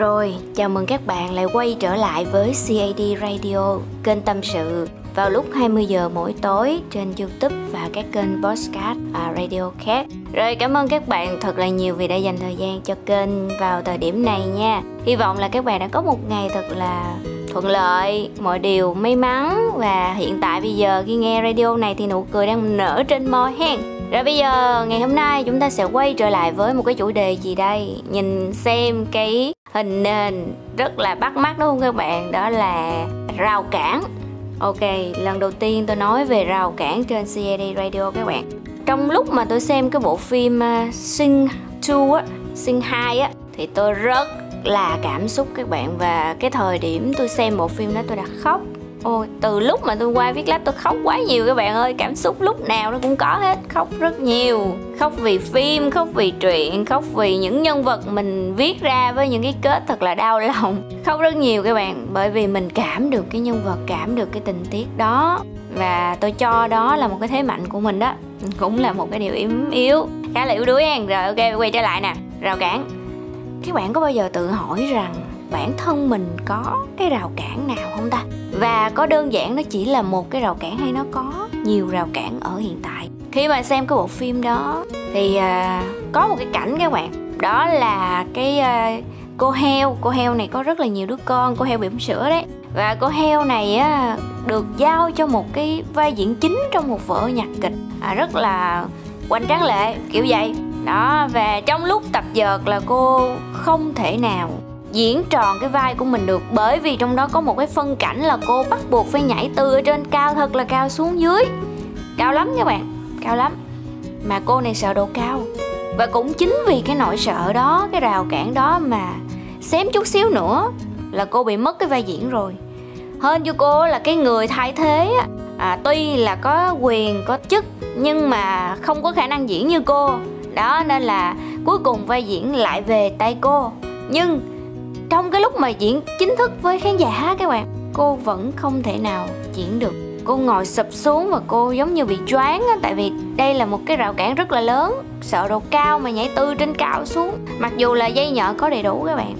Rồi, chào mừng các bạn lại quay trở lại với CAD Radio, kênh tâm sự vào lúc 20 giờ mỗi tối trên YouTube và các kênh podcast và radio khác. Rồi cảm ơn các bạn thật là nhiều vì đã dành thời gian cho kênh vào thời điểm này nha. Hy vọng là các bạn đã có một ngày thật là thuận lợi, mọi điều may mắn và hiện tại bây giờ khi nghe radio này thì nụ cười đang nở trên môi hen. Rồi bây giờ ngày hôm nay chúng ta sẽ quay trở lại với một cái chủ đề gì đây? Nhìn xem cái hình nền rất là bắt mắt đúng không các bạn? Đó là rào cản. Ok, lần đầu tiên tôi nói về rào cản trên CAD Radio các bạn. Trong lúc mà tôi xem cái bộ phim sinh Sing 2 á, Sing 2 á thì tôi rất là cảm xúc các bạn và cái thời điểm tôi xem bộ phim đó tôi đã khóc Ôi, từ lúc mà tôi qua viết lách tôi khóc quá nhiều các bạn ơi. Cảm xúc lúc nào nó cũng có hết. Khóc rất nhiều. Khóc vì phim, khóc vì truyện Khóc vì những nhân vật mình viết ra Với những cái kết thật là đau lòng. Khóc rất nhiều các bạn Bởi vì mình cảm được cái nhân vật Cảm được cái tình tiết đó. Và tôi cho đó là một cái thế mạnh của mình đó. Cũng là một cái điều yếu yếu Khá là yếu đuối. Nha Rồi ok quay trở lại nè. Rào cản. Các bạn có bao giờ tự hỏi rằng bản thân mình có cái rào cản nào không ta? Và có đơn giản nó chỉ là một cái rào cản hay nó có nhiều rào cản ở hiện tại? Khi mà xem cái bộ phim đó thì uh, có một cái cảnh các bạn. Đó là cái uh, cô heo. Cô heo này có rất là nhiều đứa con. Cô heo bỉm sữa đấy. Và cô heo này á được giao cho một cái vai diễn chính trong một vở nhạc kịch. À, rất là hoành tráng lệ kiểu vậy. Đó và trong lúc tập dượt là cô không thể nào diễn tròn cái vai của mình được. Bởi vì trong đó có một cái phân cảnh là cô bắt buộc phải nhảy từ ở trên cao thật là cao xuống dưới. Cao lắm các bạn cao lắm. Mà cô này sợ độ cao. Và cũng chính vì cái nỗi sợ đó cái rào cản đó mà xém chút xíu nữa là cô bị mất cái vai diễn rồi. Hơn cho cô là cái người thay thế à, tuy là có quyền có chức nhưng mà không có khả năng diễn như cô. Đó nên là cuối cùng vai diễn lại về tay cô. Nhưng trong cái lúc mà diễn chính thức với khán giả, các bạn, cô vẫn không thể nào diễn được. Cô ngồi sụp xuống và cô giống như bị choáng á, tại vì đây là một cái rào cản rất là lớn. Sợ độ cao mà nhảy từ trên cao xuống. Mặc dù là dây nhợ có đầy đủ, các bạn.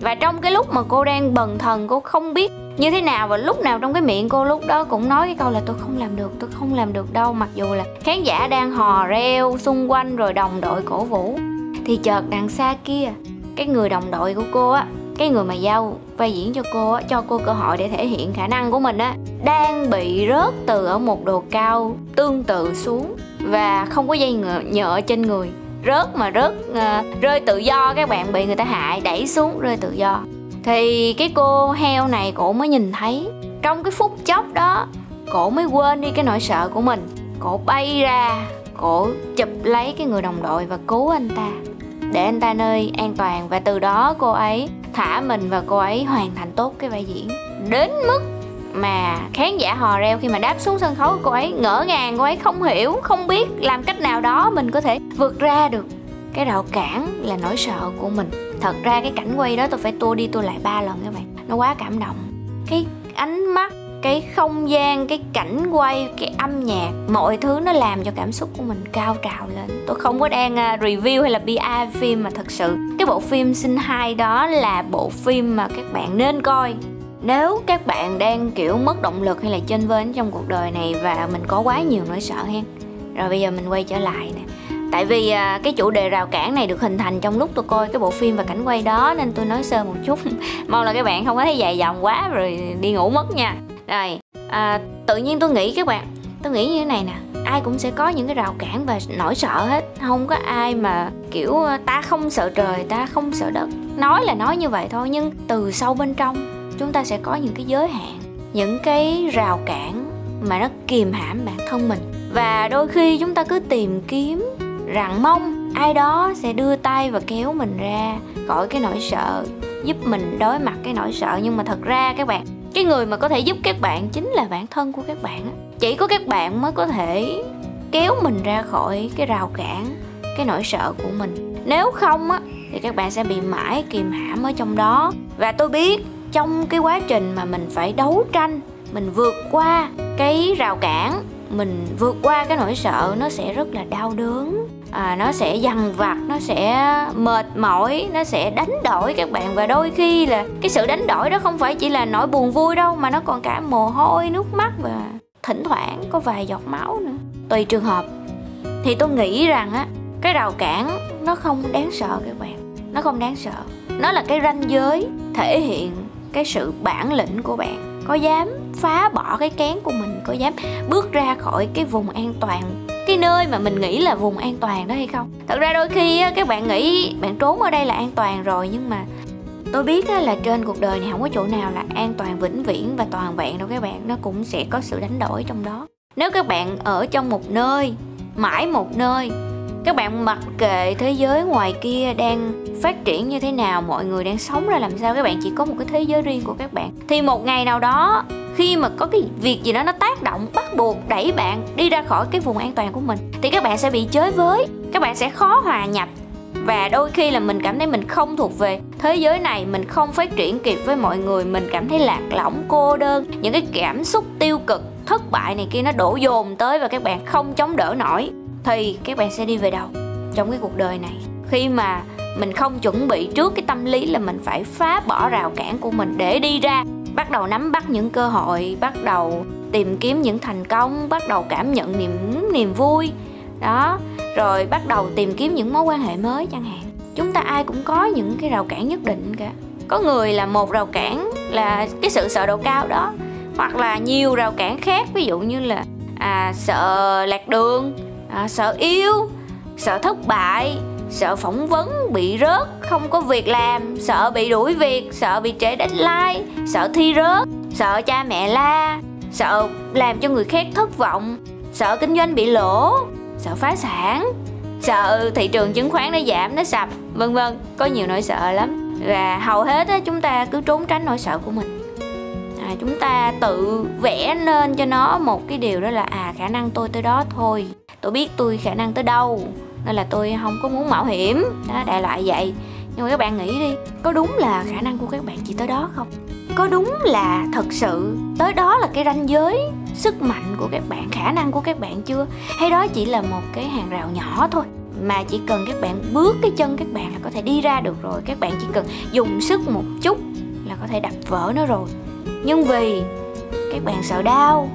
Và trong cái lúc mà cô đang bần thần, cô không biết như thế nào và lúc nào trong cái miệng cô, lúc đó cũng nói cái câu là, tôi không làm được, tôi không làm được đâu. Mặc dù là khán giả đang hò reo xung quanh rồi đồng đội cổ vũ, thì chợt đằng xa kia cái người đồng đội của cô á cái người mà giao vai diễn cho cô á cho cô cơ hội để thể hiện khả năng của mình á đang bị rớt từ ở một độ cao tương tự xuống và không có dây nhợ, trên người. Rớt mà rớt uh, rơi tự do các bạn bị người ta hại đẩy xuống rơi tự do. Thì cái cô heo này cổ mới nhìn thấy trong cái phút chốc đó cổ mới quên đi cái nỗi sợ của mình. Cổ bay ra cổ chụp lấy cái người đồng đội và cứu anh ta để anh ta nơi an toàn và từ đó cô ấy thả mình và cô ấy hoàn thành tốt cái vai diễn. Đến mức mà khán giả hò reo khi mà đáp xuống sân khấu cô ấy, ngỡ ngàng, cô ấy không hiểu, không biết làm cách nào đó mình có thể vượt ra được cái rào cản là nỗi sợ của mình. Thật ra cái cảnh quay đó tôi phải tua đi tua lại ba lần các bạn. Nó quá cảm động. Cái ánh mắt cái không gian cái cảnh quay cái âm nhạc mọi thứ nó làm cho cảm xúc của mình cao trào lên. Tôi không có đang à, review hay là PR phim mà thật sự. Cái bộ phim sinh hai đó là bộ phim mà các bạn nên coi. Nếu các bạn đang kiểu mất động lực hay là chênh vênh trong cuộc đời này và mình có quá nhiều nỗi sợ hen. Rồi bây giờ mình quay trở lại nè. Tại vì à, cái chủ đề rào cản này được hình thành trong lúc tôi coi cái bộ phim và cảnh quay đó nên tôi nói sơ một chút. Mong là các bạn không có thấy dài dòng quá rồi đi ngủ mất nha rồi à, tự nhiên tôi nghĩ các bạn tôi nghĩ như thế này nè ai cũng sẽ có những cái rào cản và nỗi sợ hết. Không có ai mà kiểu ta không sợ trời ta không sợ đất. Nói là nói như vậy thôi nhưng từ sâu bên trong chúng ta sẽ có những cái giới hạn những cái rào cản mà nó kìm hãm bản thân mình. Và đôi khi chúng ta cứ tìm kiếm rằng mong ai đó sẽ đưa tay và kéo mình ra khỏi cái nỗi sợ giúp mình đối mặt cái nỗi sợ. Nhưng mà thật ra các bạn cái người mà có thể giúp các bạn chính là bản thân của các bạn chỉ có các bạn mới có thể kéo mình ra khỏi cái rào cản, cái nỗi sợ của mình. Nếu không á, thì các bạn sẽ bị mãi kìm hãm ở trong đó. Và tôi biết trong cái quá trình mà mình phải đấu tranh, mình vượt qua cái rào cản, mình vượt qua cái nỗi sợ, nó sẽ rất là đau đớn à, nó sẽ dằn vặt nó sẽ mệt mỏi nó sẽ đánh đổi các bạn. Và đôi khi là cái sự đánh đổi đó không phải chỉ là nỗi buồn vui đâu mà nó còn cả mồ hôi nước mắt và thỉnh thoảng có vài giọt máu nữa. Tùy trường hợp. Thì tôi nghĩ rằng á cái rào cản nó không đáng sợ các bạn. Nó không đáng sợ. Nó là cái ranh giới thể hiện cái sự bản lĩnh của bạn. Có dám phá bỏ cái kén của mình có dám bước ra khỏi cái vùng an toàn cái nơi mà mình nghĩ là vùng an toàn đó hay không? Thật ra đôi khi các bạn nghĩ bạn trốn ở đây là an toàn rồi, nhưng mà tôi biết là trên cuộc đời này không có chỗ nào là an toàn vĩnh viễn và toàn vẹn đâu các bạn. Nó cũng sẽ có sự đánh đổi trong đó. Nếu các bạn ở trong một nơi, mãi một nơi, các bạn mặc kệ thế giới ngoài kia đang phát triển như thế nào, mọi người đang sống ra làm sao, các bạn chỉ có một cái thế giới riêng của các bạn, thì một ngày nào đó khi mà có cái việc gì đó nó tác động, bắt buộc đẩy bạn đi ra khỏi cái vùng an toàn của mình, thì các bạn sẽ bị chới với, các bạn sẽ khó hòa nhập. Và đôi khi là mình cảm thấy mình không thuộc về thế giới này, mình không phát triển kịp với mọi người, mình cảm thấy lạc lõng, cô đơn. Những cái cảm xúc tiêu cực, thất bại này kia nó đổ dồn tới và các bạn không chống đỡ nổi, thì các bạn sẽ đi về đâu trong cái cuộc đời này. Khi mà mình không chuẩn bị trước cái tâm lý là mình phải phá bỏ rào cản của mình để đi ra bắt đầu nắm bắt những cơ hội bắt đầu tìm kiếm những thành công bắt đầu cảm nhận niềm niềm vui. Đó rồi bắt đầu tìm kiếm những mối quan hệ mới chẳng hạn. Chúng ta ai cũng có những cái rào cản nhất định cả. Có người là một rào cản là cái sự sợ độ cao đó hoặc là nhiều rào cản khác ví dụ như là à, sợ lạc đường à, sợ yêu sợ thất bại sợ phỏng vấn bị rớt không có việc làm. Sợ bị đuổi việc sợ bị trễ deadline. Sợ thi rớt sợ cha mẹ la. Sợ làm cho người khác thất vọng. Sợ kinh doanh bị lỗ. Sợ phá sản. Sợ thị trường chứng khoán nó giảm nó sập vân vân. Có nhiều nỗi sợ lắm. Và hầu hết á, chúng ta cứ trốn tránh nỗi sợ của mình. À, chúng ta tự vẽ nên cho nó một cái điều đó là à khả năng tôi tới đó thôi tôi biết tôi khả năng tới đâu, nên là tôi không có muốn mạo hiểm. Đó, đại loại vậy. Nhưng mà các bạn nghĩ đi, có đúng là khả năng của các bạn chỉ tới đó không? Có đúng là thật sự tới đó là cái ranh giới sức mạnh của các bạn, khả năng của các bạn chưa? Hay đó chỉ là một cái hàng rào nhỏ thôi, mà chỉ cần các bạn bước cái chân các bạn là có thể đi ra được rồi. Các bạn chỉ cần dùng sức một chút là có thể đập vỡ nó rồi. Nhưng vì các bạn sợ đau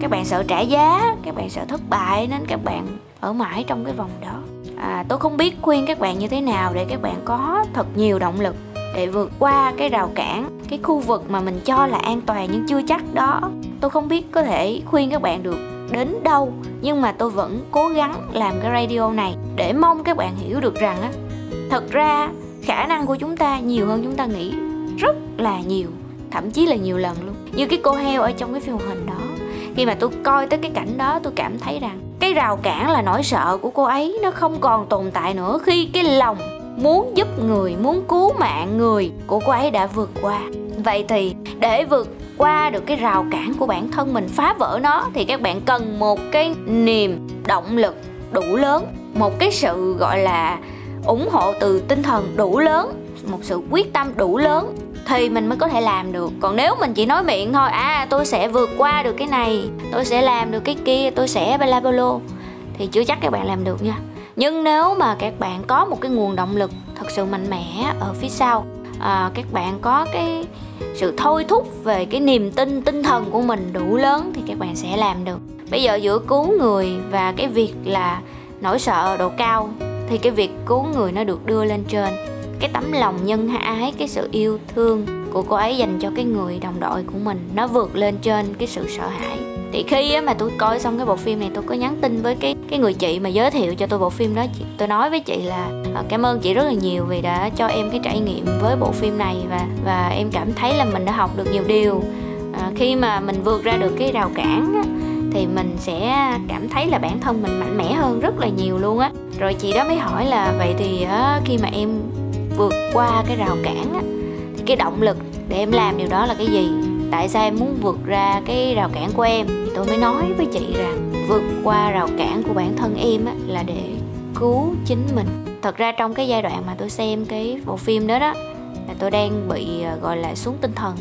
các bạn sợ trả giá các bạn sợ thất bại nên các bạn ở mãi trong cái vòng đó. À, tôi không biết khuyên các bạn như thế nào để các bạn có thật nhiều động lực để vượt qua cái rào cản cái khu vực mà mình cho là an toàn nhưng chưa chắc đó. Tôi không biết có thể khuyên các bạn được đến đâu nhưng mà tôi vẫn cố gắng làm cái radio này để mong các bạn hiểu được rằng á thật ra khả năng của chúng ta nhiều hơn chúng ta nghĩ rất là nhiều thậm chí là nhiều lần luôn. Như cái cô heo ở trong cái phim hình đó khi mà tôi coi tới cái cảnh đó, tôi cảm thấy rằng cái rào cản là nỗi sợ của cô ấy, nó không còn tồn tại nữa khi cái lòng muốn giúp người, muốn cứu mạng người của cô ấy đã vượt qua. Vậy thì để vượt qua được cái rào cản của bản thân mình, phá vỡ nó, thì các bạn cần một cái niềm động lực đủ lớn, một cái sự, gọi là, ủng hộ từ tinh thần đủ lớn, một sự quyết tâm đủ lớn thì mình mới có thể làm được. Còn nếu mình chỉ nói miệng thôi à tôi sẽ vượt qua được cái này tôi sẽ làm được cái kia tôi sẽ bla bla thì chưa chắc các bạn làm được nha. Nhưng nếu mà các bạn có một cái nguồn động lực thật sự mạnh mẽ ở phía sau à, các bạn có cái sự thôi thúc về cái niềm tin tinh thần của mình đủ lớn thì các bạn sẽ làm được. Bây giờ giữa cứu người và cái việc là nỗi sợ độ cao thì cái việc cứu người nó được đưa lên trên cái tấm lòng nhân ái cái sự yêu thương của cô ấy dành cho cái người đồng đội của mình nó vượt lên trên cái sự sợ hãi. Thì khi mà tôi coi xong cái bộ phim này tôi có nhắn tin với cái cái người chị mà giới thiệu cho tôi bộ phim đó. Tôi nói với chị là ờ, cảm ơn chị rất là nhiều vì đã cho em cái trải nghiệm với bộ phim này và và em cảm thấy là mình đã học được nhiều điều. À, khi mà mình vượt ra được cái rào cản á, thì mình sẽ cảm thấy là bản thân mình mạnh mẽ hơn rất là nhiều luôn á. Rồi chị đó mới hỏi là vậy thì á, khi mà em vượt qua cái rào cản á. Thì cái động lực để em làm điều đó là cái gì? Tại sao em muốn vượt ra cái rào cản của em? Thì tôi mới nói với chị rằng vượt qua rào cản của bản thân em á là để cứu chính mình. Thật ra trong cái giai đoạn mà tôi xem cái bộ phim đó đó, là tôi đang bị ờ, gọi là xuống tinh thần.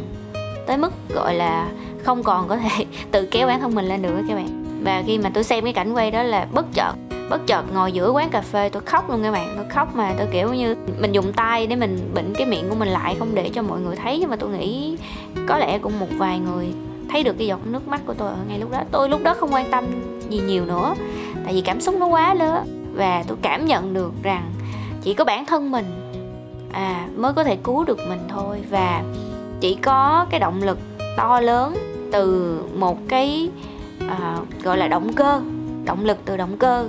Tới mức gọi là không còn có thể tự kéo bản thân mình lên được các bạn. Và khi mà tôi xem cái cảnh quay đó là bất chợt bất chợt ngồi giữa quán cà phê tôi khóc luôn các bạn. Tôi khóc mà tôi kiểu như mình dùng tay để mình bịnh cái miệng của mình lại không để cho mọi người thấy. Nhưng mà tôi nghĩ có lẽ cũng một vài người thấy được cái giọt nước mắt của tôi ở ngay lúc đó. Tôi lúc đó không quan tâm gì nhiều nữa tại vì cảm xúc nó quá lớn. Và tôi cảm nhận được rằng chỉ có bản thân mình à mới có thể cứu được mình thôi. Và chỉ có cái động lực to lớn từ một cái à, gọi là động cơ động lực từ động cơ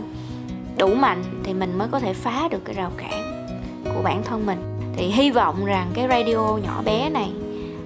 đủ mạnh thì mình mới có thể phá được cái rào cản của bản thân mình. Thì hy vọng rằng cái radio nhỏ bé này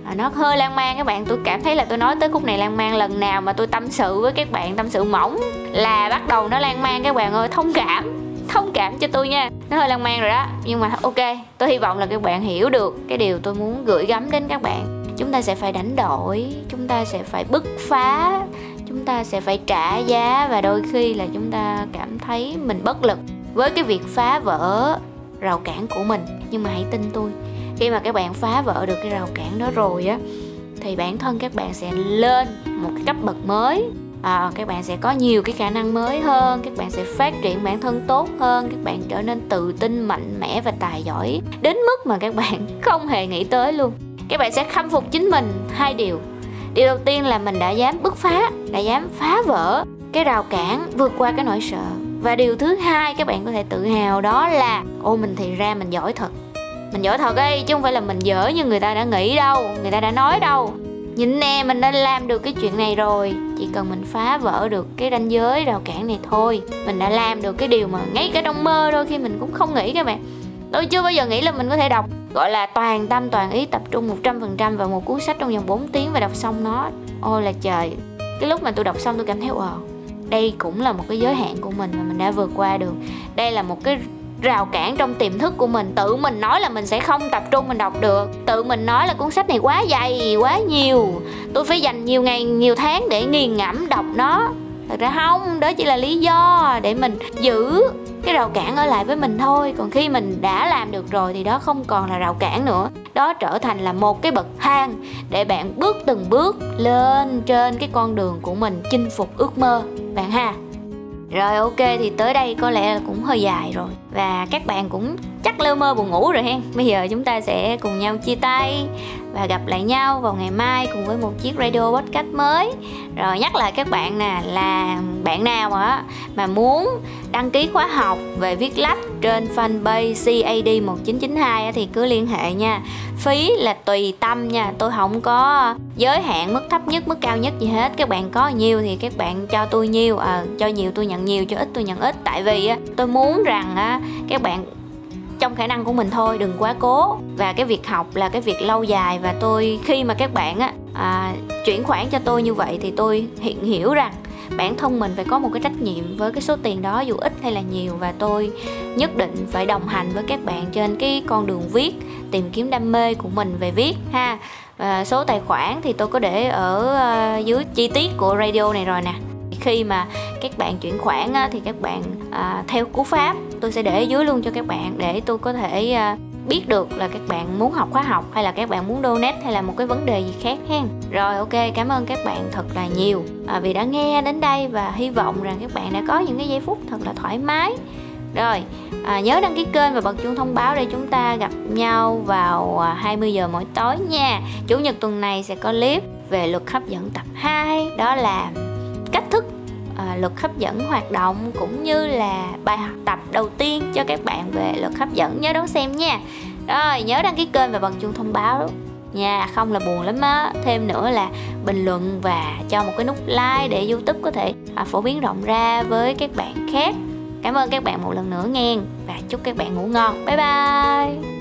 à, nó hơi lan man các bạn. Tôi cảm thấy là tôi nói tới khúc này lan man lần nào mà tôi tâm sự với các bạn tâm sự mỏng là bắt đầu nó lan man. Các bạn ơi thông cảm thông cảm cho tôi nha. Nó hơi lan man rồi đó. Nhưng mà ok tôi hy vọng là các bạn hiểu được cái điều tôi muốn gửi gắm đến các bạn. Chúng ta sẽ phải đánh đổi chúng ta sẽ phải bứt phá chúng ta sẽ phải trả giá và đôi khi là chúng ta cảm thấy mình bất lực với cái việc phá vỡ rào cản của mình. Nhưng mà hãy tin tôi khi mà các bạn phá vỡ được cái rào cản đó rồi á thì bản thân các bạn sẽ lên một cái cấp bậc mới. À, các bạn sẽ có nhiều cái khả năng mới hơn các bạn sẽ phát triển bản thân tốt hơn các bạn trở nên tự tin mạnh mẽ và tài giỏi đến mức mà các bạn không hề nghĩ tới luôn. Các bạn sẽ khâm phục chính mình hai điều điều đầu tiên là mình đã dám bứt phá, đã dám phá vỡ cái rào cản vượt qua cái nỗi sợ. Và điều thứ hai, các bạn có thể tự hào đó là, ô, mình thì ra mình giỏi thật. Mình giỏi thật ấy, chứ không phải là mình dở như người ta đã nghĩ đâu, người ta đã nói đâu. Nhìn nè, mình đã làm được cái chuyện này rồi. Chỉ cần mình phá vỡ được cái ranh giới rào cản này thôi. Mình đã làm được cái điều mà ngay cả trong mơ đôi khi mình cũng không nghĩ các bạn. Tôi chưa bao giờ nghĩ là mình có thể đọc gọi là toàn tâm, toàn ý, tập trung 100% vào một cuốn sách trong vòng 4 tiếng và đọc xong nó. Ôi là trời. Cái lúc mà tôi đọc xong tôi cảm thấy, wow, đây cũng là một cái giới hạn của mình mà mình đã vượt qua được. Đây là một cái rào cản trong tiềm thức của mình. Tự mình nói là mình sẽ không tập trung mình đọc được. Tự mình nói là cuốn sách này quá dày, quá nhiều. Tôi phải dành nhiều ngày, nhiều tháng để nghiền ngẫm đọc nó. Thật ra không, đó chỉ là lý do để mình giữ cái rào cản ở lại với mình thôi. Còn khi mình đã làm được rồi thì đó không còn là rào cản nữa. Đó trở thành là một cái bậc thang để bạn bước từng bước lên trên cái con đường của mình chinh phục ước mơ, bạn ha. Rồi, ok, thì tới đây có lẽ là cũng hơi dài rồi. Và các bạn cũng chắc lơ mơ buồn ngủ rồi hen. Bây giờ chúng ta sẽ cùng nhau chia tay Và gặp lại nhau vào ngày mai cùng với một chiếc radio podcast mới. Rồi nhắc lại các bạn nè là bạn nào á mà muốn đăng ký khóa học về viết lách trên fanpage CAD 1992 thì cứ liên hệ nha. Phí là tùy tâm nha. Tôi không có giới hạn mức thấp nhất mức cao nhất gì hết. Các bạn có nhiều thì các bạn cho tôi nhiều à, cho nhiều tôi nhận nhiều cho ít tôi nhận ít. Tại vì á, tôi muốn rằng á, các bạn trong khả năng của mình thôi đừng quá cố. Và cái việc học là cái việc lâu dài và tôi khi mà các bạn á à, chuyển khoản cho tôi như vậy thì tôi hiện hiểu rằng bản thân mình phải có một cái trách nhiệm với cái số tiền đó dù ít hay là nhiều. Và tôi nhất định phải đồng hành với các bạn trên cái con đường viết tìm kiếm đam mê của mình về viết ha. Và số tài khoản thì tôi có để ở uh, dưới chi tiết của radio này rồi nè khi mà các bạn chuyển khoản á, thì các bạn à, theo cú pháp tôi sẽ để dưới luôn cho các bạn để tôi có thể à, biết được là các bạn muốn học khóa học hay là các bạn muốn donate hay là một cái vấn đề gì khác ha rồi ok cảm ơn các bạn thật là nhiều à, vì đã nghe đến đây và hy vọng rằng các bạn đã có những cái giây phút thật là thoải mái. Rồi à, nhớ đăng ký kênh và bật chuông thông báo để chúng ta gặp nhau vào à, 20 giờ mỗi tối nha. Chủ nhật tuần này sẽ có clip về luật hấp dẫn tập 2 đó là cách thức à, luật hấp dẫn hoạt động cũng như là bài học tập đầu tiên cho các bạn về luật hấp dẫn. Nhớ đón xem nha. Rồi nhớ đăng ký kênh và bật chuông thông báo nha. Không là buồn lắm á. Thêm nữa là bình luận và cho một cái nút like để youtube có thể à, phổ biến rộng ra với các bạn khác. Cảm ơn các bạn một lần nữa nghe và chúc các bạn ngủ ngon. Bye bye.